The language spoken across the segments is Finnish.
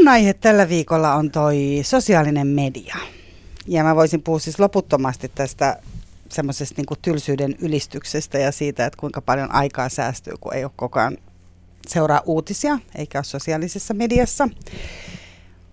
mun aihe tällä viikolla on toi sosiaalinen media. Ja mä voisin puhua siis loputtomasti tästä semmoisesta niin tylsyyden ylistyksestä ja siitä, että kuinka paljon aikaa säästyy, kun ei ole koko ajan seuraa uutisia, eikä ole sosiaalisessa mediassa.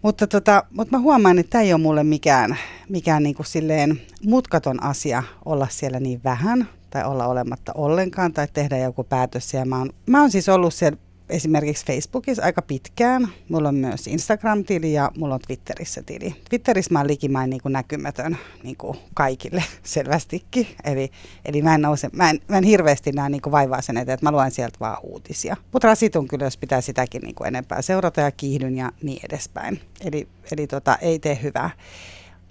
Mutta, tota, mutta mä huomaan, että tämä ei ole mulle mikään, mikään niin kuin silleen mutkaton asia olla siellä niin vähän tai olla olematta ollenkaan tai tehdä joku päätös. Ja mä oon, mä oon siis ollut siellä esimerkiksi Facebookissa aika pitkään. Mulla on myös Instagram-tili ja mulla on Twitterissä tili. Twitterissä mä oon likimain niin kuin näkymätön niin kuin kaikille selvästikin. Eli, eli mä, en nouse, mä, en, mä en hirveästi näe niin kuin vaivaa sen eteen, että mä luen sieltä vaan uutisia. Mutta rasitun kyllä, jos pitää sitäkin niin kuin enempää seurata ja kiihdyn ja niin edespäin. Eli, eli tota, ei tee hyvää.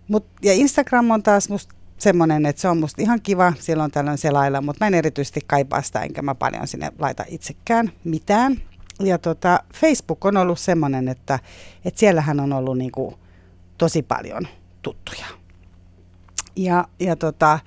Mut, ja Instagram on taas musta semmoinen, että se on musta ihan kiva silloin tällöin selailla, mutta mä en erityisesti kaipaa sitä, enkä mä paljon sinne laita itsekään mitään. Ja tota, Facebook on ollut semmoinen, että, että siellähän on ollut niinku tosi paljon tuttuja. Ja, ja tota,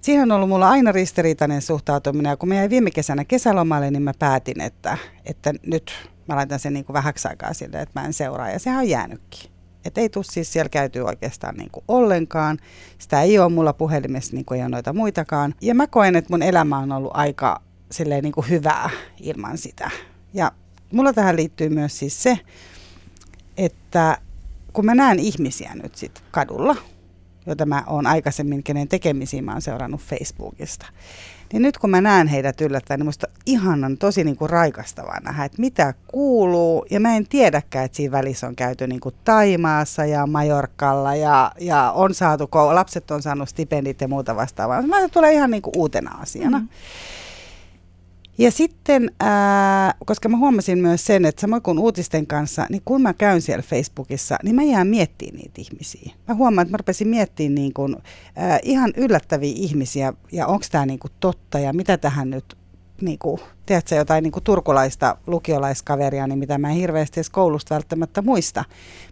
siihen on ollut mulla aina ristiriitainen suhtautuminen. Ja kun mä jäin viime kesänä kesälomalle, niin mä päätin, että, että nyt mä laitan sen niin kuin vähäksi aikaa sille, että mä en seuraa. Ja sehän on jäänytkin. Että ei tule siis siellä käytyy oikeastaan niin kuin ollenkaan. Sitä ei ole mulla puhelimessa niin kuin ei ole noita muitakaan. Ja mä koen, että mun elämä on ollut aika silleen niin kuin hyvää ilman sitä. Ja mulla tähän liittyy myös siis se, että kun mä näen ihmisiä nyt sit kadulla, jota mä oon aikaisemmin, kenen tekemisiä mä oon seurannut Facebookista, niin nyt kun mä näen heidät yllättäen, niin musta ihanan tosi niin kuin raikastavaa nähdä, että mitä kuuluu. Ja mä en tiedäkään, että siinä välissä on käyty niin kuin Taimaassa ja Majorkalla ja, ja on saatu, lapset on saanut stipendit ja muuta vastaavaa. Mä tulee ihan niin kuin uutena asiana. Mm-hmm. Ja sitten, ää, koska mä huomasin myös sen, että samoin kuin uutisten kanssa, niin kun mä käyn siellä Facebookissa, niin mä jään miettimään niitä ihmisiä. Mä huomaan, että mä rupesin miettimään niin kuin, ää, ihan yllättäviä ihmisiä ja onko tämä niin totta ja mitä tähän nyt, niin kuin, tiedätkö, jotain niin kuin turkulaista lukiolaiskaveria, niin mitä mä en hirveästi edes koulusta välttämättä muista.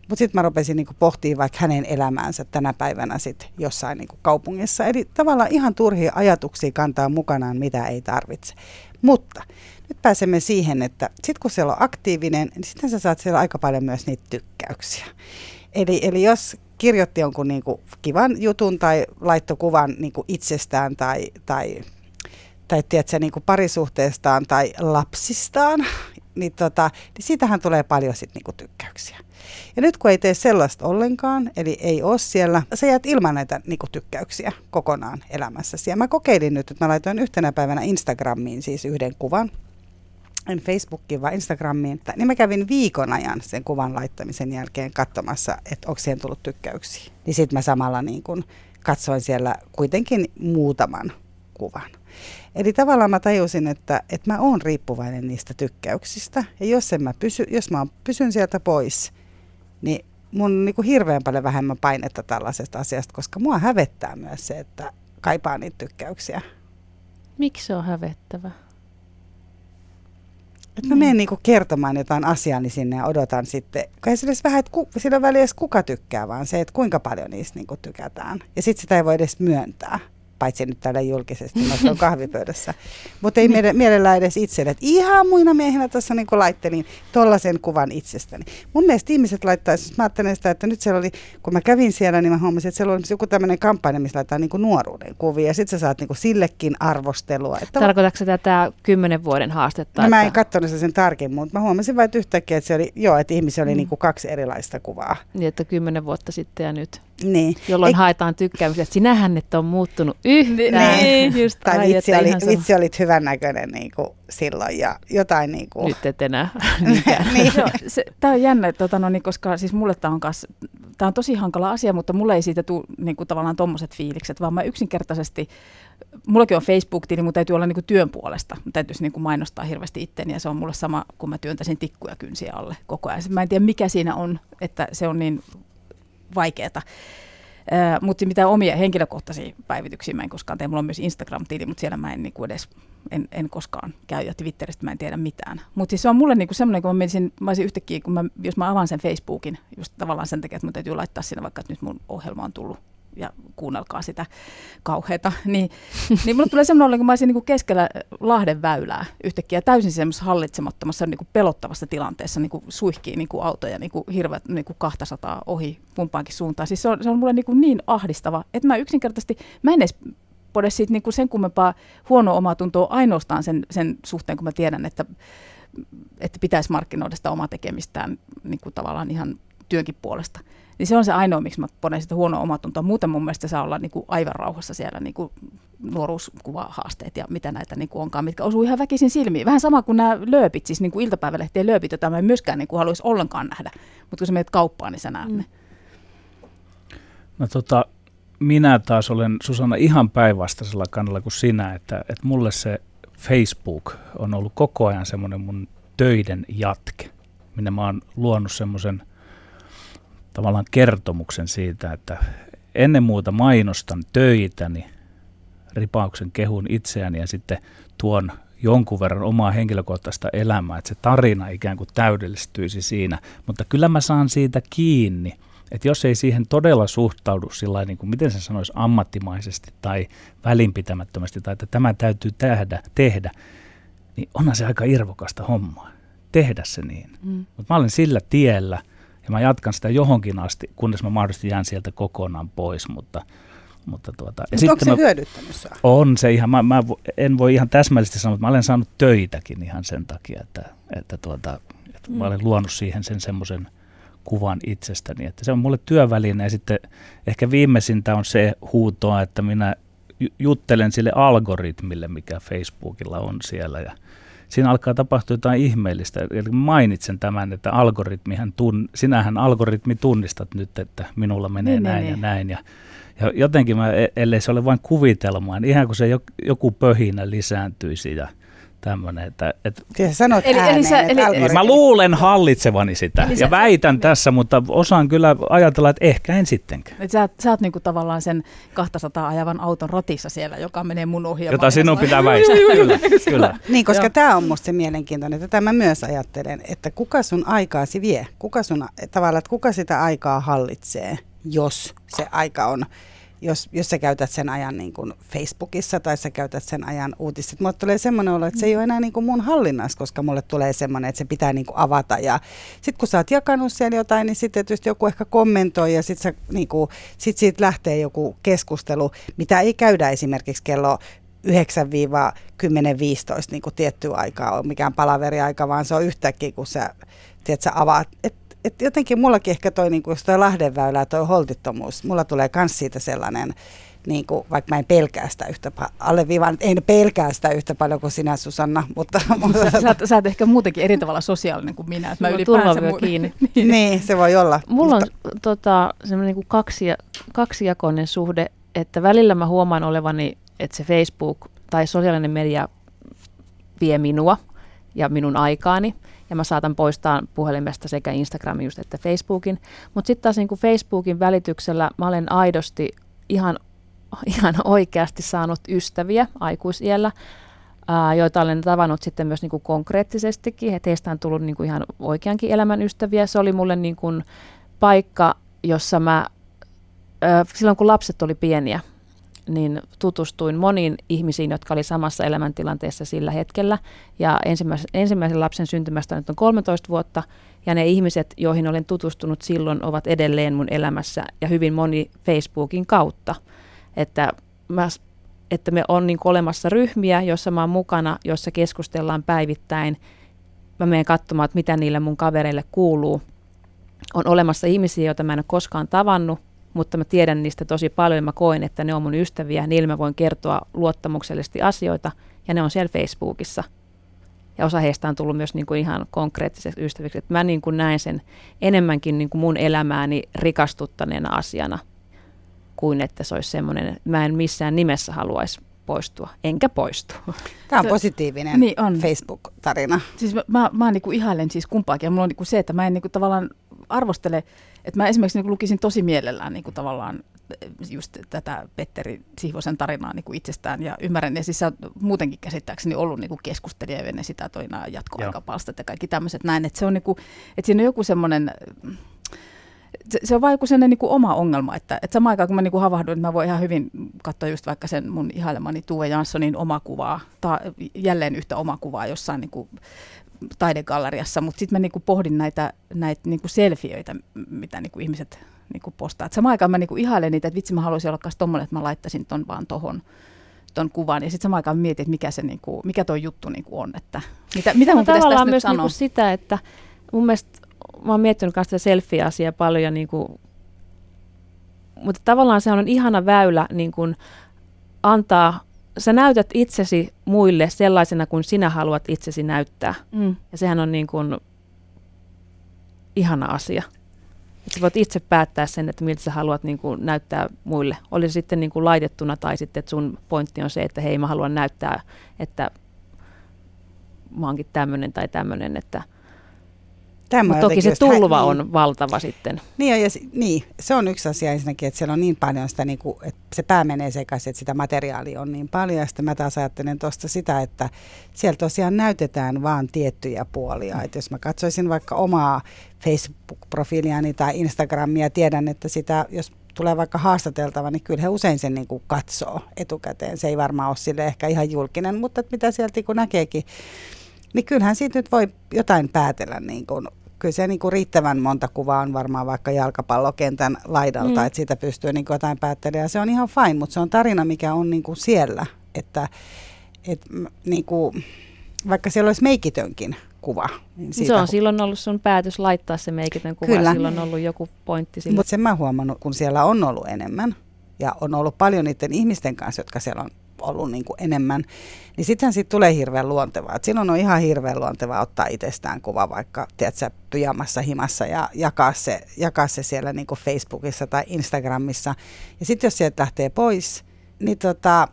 Mutta sitten mä rupesin niin pohtimaan vaikka hänen elämäänsä tänä päivänä sit jossain niin kaupungissa. Eli tavallaan ihan turhia ajatuksia kantaa mukanaan, mitä ei tarvitse. Mutta nyt pääsemme siihen, että sitten kun siellä on aktiivinen, niin sitten sä saat siellä aika paljon myös niitä tykkäyksiä. Eli, eli jos kirjoitti jonkun niin kuin kivan jutun tai laittoi kuvan niin kuin itsestään tai, tai, tai tiedätkö, niin kuin parisuhteestaan tai lapsistaan, niin, tota, niin siitähän tulee paljon sit niinku tykkäyksiä. Ja nyt kun ei tee sellaista ollenkaan, eli ei ole siellä, sä jäät ilman näitä niinku tykkäyksiä kokonaan elämässäsi. Ja mä kokeilin nyt, että mä laitoin yhtenä päivänä Instagramiin siis yhden kuvan, en Facebookiin, vaan Instagramiin, niin mä kävin viikon ajan sen kuvan laittamisen jälkeen katsomassa, että onko siihen tullut tykkäyksiä. Niin sitten mä samalla niin kun katsoin siellä kuitenkin muutaman kuvan. Eli tavallaan mä tajusin, että, että mä oon riippuvainen niistä tykkäyksistä. Ja jos, en mä pysy, jos mä pysyn sieltä pois, niin mun on niin kuin hirveän paljon vähemmän painetta tällaisesta asiasta, koska mua hävettää myös se, että kaipaa niitä tykkäyksiä. Miksi se on hävettävä? Että mä menen niinku kertomaan jotain asiaa sinne ja odotan sitten, kun ei sillä vähän, että ku, sillä väliä edes kuka tykkää, vaan se, että kuinka paljon niistä niinku tykätään. Ja sitten sitä ei voi edes myöntää paitsi nyt täällä julkisesti noissa kahvipöydässä. Mutta ei niin. mielellään edes itselle, ihan muina miehinä tuossa niin laittelin tollaisen kuvan itsestäni. Mun mielestä ihmiset laittaisi, mä ajattelen sitä, että nyt siellä oli, kun mä kävin siellä, niin mä huomasin, että siellä oli joku tämmöinen kampanja, missä laittaa niin nuoruuden kuvia, ja sitten sä saat niin sillekin arvostelua. Että Tarkoitatko tätä kymmenen vuoden haastetta? No, mä en katsonut sen tarkemmin, mutta mä huomasin vain yhtäkkiä, että se oli, joo, että ihmisiä oli mm. niin kuin kaksi erilaista kuvaa. Niin, että kymmenen vuotta sitten ja nyt. Niin. Jolloin Eik... haetaan tykkäämistä. Sinähän et on muuttunut yhtään. Niin, just tai ai, vitsi, oli, vitsi olit hyvän näköinen niin kuin silloin ja jotain niin kuin... Nyt et enää. niin. no, se, tämä on jännä, tota, no, niin, koska siis mulle tämä on, kas, tämä on tosi hankala asia, mutta mulle ei siitä tule niin kuin, tavallaan tuommoiset fiilikset, vaan mä yksinkertaisesti, mullakin on Facebook-tili, mutta täytyy olla niin kuin, työn puolesta. Mä täytyisi niin kuin, mainostaa hirveästi itteni ja se on mulle sama, kun mä työntäisin tikkuja kynsiä alle koko ajan. Mä en tiedä, mikä siinä on, että se on niin vaikeaa. Mutta mitä omia henkilökohtaisia päivityksiä mä en koskaan tee. Mulla on myös Instagram-tili, mutta siellä mä en niinku edes, en, en koskaan käy ja Twitteristä mä en tiedä mitään. Mutta siis se on mulle niinku semmoinen, kun mä menisin, mä olisin yhtäkkiä, kun mä, jos mä avaan sen Facebookin, just tavallaan sen takia, että mun täytyy laittaa sinne vaikka, että nyt mun ohjelma on tullut ja kuunnelkaa sitä kauheata. Niin, niin mulle tulee semmoinen, kun mä olisin niin keskellä Lahden väylää yhtäkkiä täysin semmoisessa hallitsemattomassa niin pelottavassa tilanteessa niin suihkii niin autoja niin kuin hirveät niin kuin 200 ohi pumpaankin suuntaan. Siis se on, se on mulle niin, niin ahdistava, että mä yksinkertaisesti, mä en edes pode siitä niin sen kummempaa huonoa omaa tuntoa ainoastaan sen, sen suhteen, kun mä tiedän, että, että pitäisi markkinoida sitä omaa tekemistään niin kuin tavallaan ihan työnkin puolesta. Niin se on se ainoa, miksi mä ponen sitä huonoa omatuntoa. Muuten mun mielestä saa olla niin kuin aivan rauhassa siellä niin kuin nuoruuskuvahaasteet ja mitä näitä niin kuin onkaan, mitkä osuu ihan väkisin silmiin. Vähän sama kuin nämä lööpit, siis niin kuin iltapäivälehtien lööpit, joita mä en myöskään niin kuin haluaisi ollenkaan nähdä. Mutta kun sä menet kauppaan, niin sä näet mm. ne. No tota, minä taas olen Susanna ihan päinvastaisella kannalla kuin sinä, että, että mulle se Facebook on ollut koko ajan semmoinen mun töiden jatke, minne mä oon luonut semmoisen tavallaan kertomuksen siitä, että ennen muuta mainostan töitäni, ripauksen kehun itseäni ja sitten tuon jonkun verran omaa henkilökohtaista elämää, että se tarina ikään kuin täydellistyisi siinä, mutta kyllä mä saan siitä kiinni, että jos ei siihen todella suhtaudu sillä niin kuin, miten se sanoisi, ammattimaisesti tai välinpitämättömästi, tai että tämä täytyy tehdä, tehdä niin onhan se aika irvokasta hommaa tehdä se niin. Mm. Mutta mä olen sillä tiellä, ja mä jatkan sitä johonkin asti, kunnes mä mahdollisesti jään sieltä kokonaan pois, mutta mutta tuota, ja onko se mä, hyödyttänyt saa? On se ihan, mä, mä en voi ihan täsmällisesti sanoa, että mä olen saanut töitäkin ihan sen takia, että, että, tuota, että mm. mä olen luonut siihen sen semmoisen kuvan itsestäni, että se on mulle työväline ja sitten ehkä viimeisintä on se huutoa, että minä juttelen sille algoritmille, mikä Facebookilla on siellä ja siinä alkaa tapahtua jotain ihmeellistä. Eli mainitsen tämän, että algoritmihan tun, sinähän algoritmi tunnistat nyt, että minulla menee niin, niin näin niin, ja niin. näin. Ja, ja jotenkin mä, e- ellei se ole vain kuvitelmaa, niin ihan kuin se joku pöhinä lisääntyisi ja – tämmöinen. Että, et, sanot eli, ääneen, eli sä, eli, eli, mä luulen hallitsevani sitä eli ja sä, väitän tässä, mutta osaan kyllä ajatella, että ehkä en sittenkään. Et sä, sä oot niinku tavallaan sen 200 ajavan auton ratissa siellä, joka menee mun ohi. Jota sinun pitää väistää, kyllä, kyllä. Niin, koska tämä on musta se mielenkiintoinen, että tämä myös ajattelen, että kuka sun aikaasi vie, kuka sun, tavallaan, että kuka sitä aikaa hallitsee, jos se aika on jos, jos sä käytät sen ajan niin kuin Facebookissa tai sä käytät sen ajan uutiset. Mulle tulee semmoinen olo, että se ei ole enää niin kuin mun hallinnassa, koska mulle tulee semmoinen, että se pitää niin kuin avata. Ja sitten kun sä oot jakanut siellä jotain, niin sitten tietysti joku ehkä kommentoi ja sitten niin sit siitä lähtee joku keskustelu, mitä ei käydä esimerkiksi kello 9-10-15 niin kuin tiettyä aikaa on mikään palaveriaika, vaan se on yhtäkkiä, kun sä, tiedät, sä avaat. Et et jotenkin mullakin ehkä toi, niin kuin, toi Lahdenväylä, toi holtittomuus, mulla tulee myös siitä sellainen, niin kuin, vaikka mä en pelkää sitä yhtä paljon, alleviivaan, en pelkää sitä yhtä paljon kuin sinä Susanna, mutta... Sä, sä, sä oot ehkä muutenkin eri tavalla sosiaalinen kuin minä, että mä ylipäänsä... Mu- kiinni. niin. niin, se voi olla. Mulla mutta... on tota, semmoinen niin kaksi, kaksijakoinen suhde, että välillä mä huomaan olevani, että se Facebook tai sosiaalinen media vie minua ja minun aikaani ja mä saatan poistaa puhelimesta sekä Instagramin just että Facebookin. Mutta sitten taas niin kuin Facebookin välityksellä mä olen aidosti ihan, ihan oikeasti saanut ystäviä aikuisiellä, ää, joita olen tavannut sitten myös niin konkreettisestikin. Et heistä on tullut niin kuin ihan oikeankin elämän ystäviä. Se oli mulle niin kuin paikka, jossa mä, silloin kun lapset oli pieniä, niin tutustuin moniin ihmisiin, jotka oli samassa elämäntilanteessa sillä hetkellä. Ja ensimmäisen, ensimmäisen lapsen syntymästä nyt on 13 vuotta, ja ne ihmiset, joihin olen tutustunut silloin, ovat edelleen mun elämässä, ja hyvin moni Facebookin kautta. Että, mä, että me on niin olemassa ryhmiä, joissa mä oon mukana, jossa keskustellaan päivittäin. Mä menen katsomaan, että mitä niille mun kavereille kuuluu. On olemassa ihmisiä, joita mä en ole koskaan tavannut, mutta mä tiedän niistä tosi paljon ja mä koen, että ne on mun ystäviä, niillä mä voin kertoa luottamuksellisesti asioita ja ne on siellä Facebookissa. Ja osa heistä on tullut myös niin kuin ihan konkreettiseksi ystäviksi. Että mä niin kuin näen sen enemmänkin niin kuin mun elämääni rikastuttaneena asiana kuin että se olisi semmoinen, että mä en missään nimessä haluaisi poistua, enkä poistu. Tämä on positiivinen niin on. Facebook-tarina. Siis mä, mä, mä niin kuin ihailen siis kumpaakin. Ja mulla on niin kuin se, että mä en niin kuin tavallaan arvostele, että mä esimerkiksi niin lukisin tosi mielellään niin kuin tavallaan just tätä Petteri Sihvosen tarinaa niin kuin itsestään ja ymmärrän, ja siis sä muutenkin käsittääkseni ollut niin kuin keskustelija ennen sitä toina jatkoaikapalstat ja kaikki tämmöiset näin, että se on niin kuin, että siinä on joku semmoinen se, se on vaan joku sellainen niin kuin oma ongelma, että, että samaan aikaan kun mä niin kuin havahduin, että mä voin ihan hyvin katsoa just vaikka sen mun ihailemani Tuve Janssonin omakuvaa, tai jälleen yhtä omakuvaa jossain niin kuin taidegalleriassa, mutta sitten mä niin kuin pohdin näitä, näitä niin kuin selfieöitä, mitä niin kuin ihmiset niin kuin postaa. Et samaan aikaan mä niin kuin ihailen niitä, että vitsi mä haluaisin olla myös tommonen, että mä laittaisin ton vaan tohon ton kuvan. Ja sitten samaan aikaan mietin, että mikä, se, niin kuin, mikä toi juttu niin kuin on. Että mitä, mitä mun no, tavallaan myös niin kuin sitä, että mun mielestä mä oon miettinyt myös sitä selfie-asiaa paljon, niin kuin, mutta tavallaan se on ihana väylä niin kuin antaa, sä näytät itsesi muille sellaisena kuin sinä haluat itsesi näyttää. Mm. Ja sehän on niin kuin ihana asia. Että voit itse päättää sen, että miltä sä haluat niin kuin näyttää muille. Oli se sitten niin kuin laitettuna tai sitten, että sun pointti on se, että hei mä haluan näyttää, että mä oonkin tämmöinen tai tämmöinen, että Tämä toki se tulva hä- on niin. valtava sitten. Niin, ja, niin, se on yksi asia ensinnäkin, että siellä on niin paljon sitä, niin kuin, että se pää menee sekaisin, että sitä materiaalia on niin paljon. Ja sitten mä taas ajattelen tuosta sitä, että siellä tosiaan näytetään vaan tiettyjä puolia. Mm. Että jos mä katsoisin vaikka omaa Facebook-profiiliani tai Instagramia, tiedän, että sitä, jos tulee vaikka haastateltava, niin kyllä he usein sen niin kuin katsoo etukäteen. Se ei varmaan ole sille ehkä ihan julkinen, mutta että mitä sieltä kun näkeekin, niin kyllähän siitä nyt voi jotain päätellä niin kuin kyllä se niin kuin riittävän monta kuvaa on varmaan vaikka jalkapallokentän laidalta, mm. että siitä pystyy niin kuin jotain päättelemään. Se on ihan fine, mutta se on tarina, mikä on niin kuin siellä, että et, niin kuin, vaikka siellä olisi meikitönkin kuva. Niin siitä se on hu- silloin ollut sun päätös laittaa se meikitön kuva, Kyllä. silloin on ollut joku pointti. Mutta sen mä huomannut, kun siellä on ollut enemmän, ja on ollut paljon niiden ihmisten kanssa, jotka siellä on ollut niin kuin enemmän, niin sittenhän siitä tulee hirveän luontevaa. Et silloin on ihan hirveän luontevaa ottaa itsestään kuva vaikka tiedätkö, pyjamassa himassa ja jakaa se, jakaa se siellä niin kuin Facebookissa tai Instagramissa. Ja sitten jos sieltä lähtee pois, niin tota,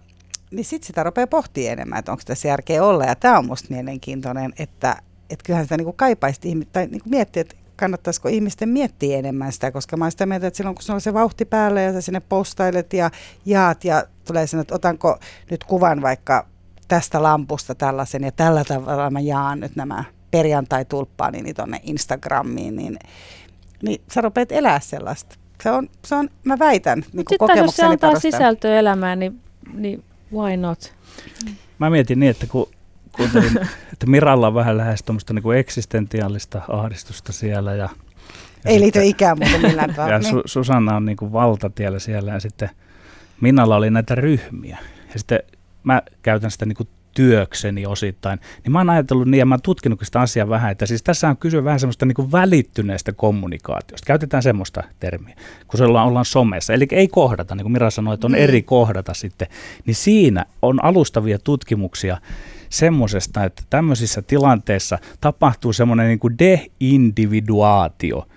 niin sitten sitä rupeaa pohtimaan enemmän, että onko tässä järkeä olla. Ja tämä on musta mielenkiintoinen, että, että kyllähän sitä niin kaipaisi tai niin miettiä, että kannattaisiko ihmisten miettiä enemmän sitä, koska mä sitä mieltä, että silloin kun sulla on se vauhti päällä ja sä sinne postailet ja jaat ja tulee sinne, että otanko nyt kuvan vaikka tästä lampusta tällaisen ja tällä tavalla mä jaan nyt nämä perjantai-tulppaani niin tuonne Instagramiin, niin, niin sä rupeat elää sellaista. Se on, se on mä väitän, niin kuin kokemukseni jos se antaa sisältöä elämään, niin, niin why not? Mä mietin niin, että kun kuuntelin, että Miralla on vähän lähes tuommoista niin eksistentiaalista ahdistusta siellä. Ja, ja Ei liity ikään muuta millään tavalla. Ja Su- Susanna on niin kuin valtatiellä siellä ja sitten Minalla oli näitä ryhmiä. Ja sitten mä käytän sitä niin kuin työkseni osittain, niin mä oon ajatellut niin, ja mä oon tutkinut sitä asiaa vähän, että siis tässä on kyse vähän semmoista niin kuin välittyneestä kommunikaatiosta. Käytetään semmoista termiä, kun se ollaan, ollaan somessa. Eli ei kohdata, niin kuin Mira sanoi, että on mm. eri kohdata sitten. Niin siinä on alustavia tutkimuksia semmoisesta, että tämmöisissä tilanteissa tapahtuu semmoinen niin kuin deindividuaatio,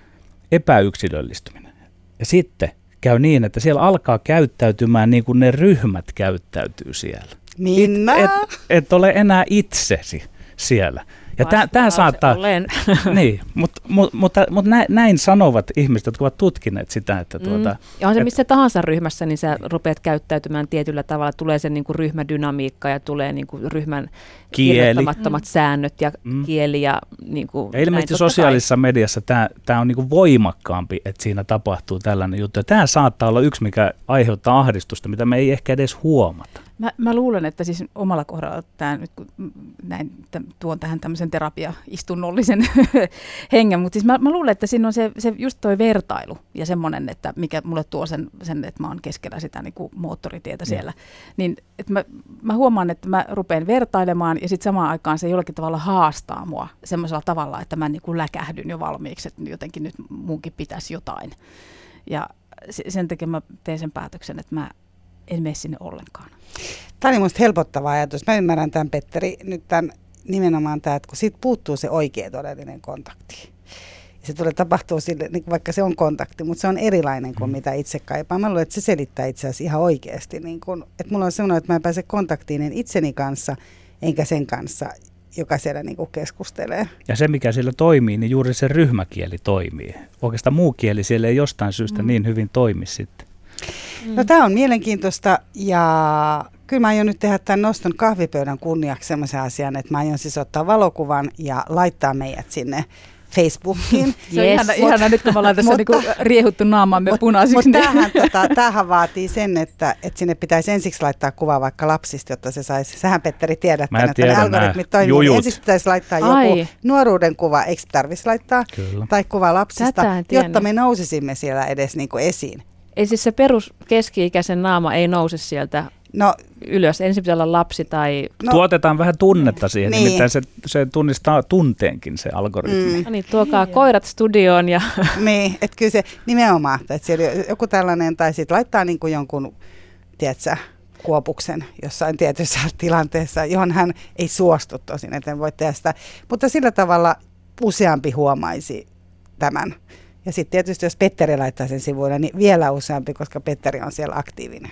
epäyksilöllistyminen. Ja sitten käy niin, että siellä alkaa käyttäytymään niin kuin ne ryhmät käyttäytyy siellä. Minä? Et, et, et ole enää itsesi siellä. Ja tämä saattaa... Olen. niin, mutta mut, mutta, mutta näin, näin sanovat ihmiset, jotka ovat tutkineet sitä, että mm. tuota... Ja on se et, missä tahansa ryhmässä, niin sä rupeat käyttäytymään tietyllä tavalla, tulee se niin kuin ryhmädynamiikka ja tulee niin kuin ryhmän kieli. mm. säännöt ja mm. kieli ja niin kuin ja ilmeisesti sosiaalisessa kai. mediassa tämä, tämä on niin kuin voimakkaampi, että siinä tapahtuu tällainen juttu. Ja tämä saattaa olla yksi, mikä aiheuttaa ahdistusta, mitä me ei ehkä edes huomata. Mä, mä luulen, että siis omalla kohdalla tämä nyt kun näin, tuon tähän tämmöisen terapia-istunnollisen hengen, mutta siis mä, mä luulen, että siinä on se, se just toi vertailu ja semmoinen, että mikä mulle tuo sen, sen että mä oon keskellä sitä niin kuin moottoritietä siellä. Ja. Niin että mä, mä huomaan, että mä rupean vertailemaan ja sitten samaan aikaan se jollakin tavalla haastaa mua semmoisella tavalla, että mä niin kuin läkähdyn jo valmiiksi, että jotenkin nyt munkin pitäisi jotain. Ja sen takia mä teen sen päätöksen, että mä en mene sinne ollenkaan. Tämä oli minusta helpottava ajatus. Mä ymmärrän tämän, Petteri, nyt tämän, nimenomaan tämä, että kun siitä puuttuu se oikea todellinen kontakti. Ja se tulee tapahtuu sille, niin vaikka se on kontakti, mutta se on erilainen kuin mm. mitä itse kaipaan. Mä luulen, että se selittää itse asiassa ihan oikeasti. Niin kun, että mulla on sellainen, että mä en pääse kontaktiin en itseni kanssa, enkä sen kanssa, joka siellä niin keskustelee. Ja se, mikä siellä toimii, niin juuri se ryhmäkieli toimii. Oikeastaan muu kieli siellä ei jostain syystä mm. niin hyvin toimi sitten. Mm. No tämä on mielenkiintoista ja kyllä mä aion nyt tehdä tämän noston kahvipöydän kunniaksi sellaisen asian, että mä aion siis ottaa valokuvan ja laittaa meidät sinne Facebookiin. Se on Yes. ihana, ihana nyt, kun me ollaan tässä Mutta- niinku riehuttu naamaamme Mutta punaisiksi. mut niin- tämähän, tota, tämähän vaatii sen, että, että sinne pitäisi ensiksi laittaa kuva vaikka lapsista, jotta se saisi, sähän Petteri tiedät, Mä tämän, että ne tiedän algoritmit toimii. niin jujut. Ensiksi pitäisi laittaa joku Ai. nuoruuden kuva, eikö tarvitsisi laittaa, Kyllä. tai kuva lapsista, jotta me nousisimme siellä edes niin kuin esiin. Ei siis se perus keski-ikäisen naama ei nouse sieltä No, ylös. Ensin pitää olla lapsi tai... no Tuotetaan vähän tunnetta siihen, Niin. nimittäin se, se tunnistaa tunteenkin se algoritmi. Mm. No niin, tuokaa koirat studioon ja niin, että kyllä se nimenomaan, että siellä joku tällainen, tai sitten laittaa niin kuin jonkun, tiedätkö, kuopuksen jossain tietyssä tilanteessa, johon hän ei suostu tosin, että voi tehdä sitä. Mutta sillä tavalla useampi huomaisi tämän. Ja sitten tietysti jos Petteri laittaa sen sivuille, niin vielä useampi, koska Petteri on siellä aktiivinen.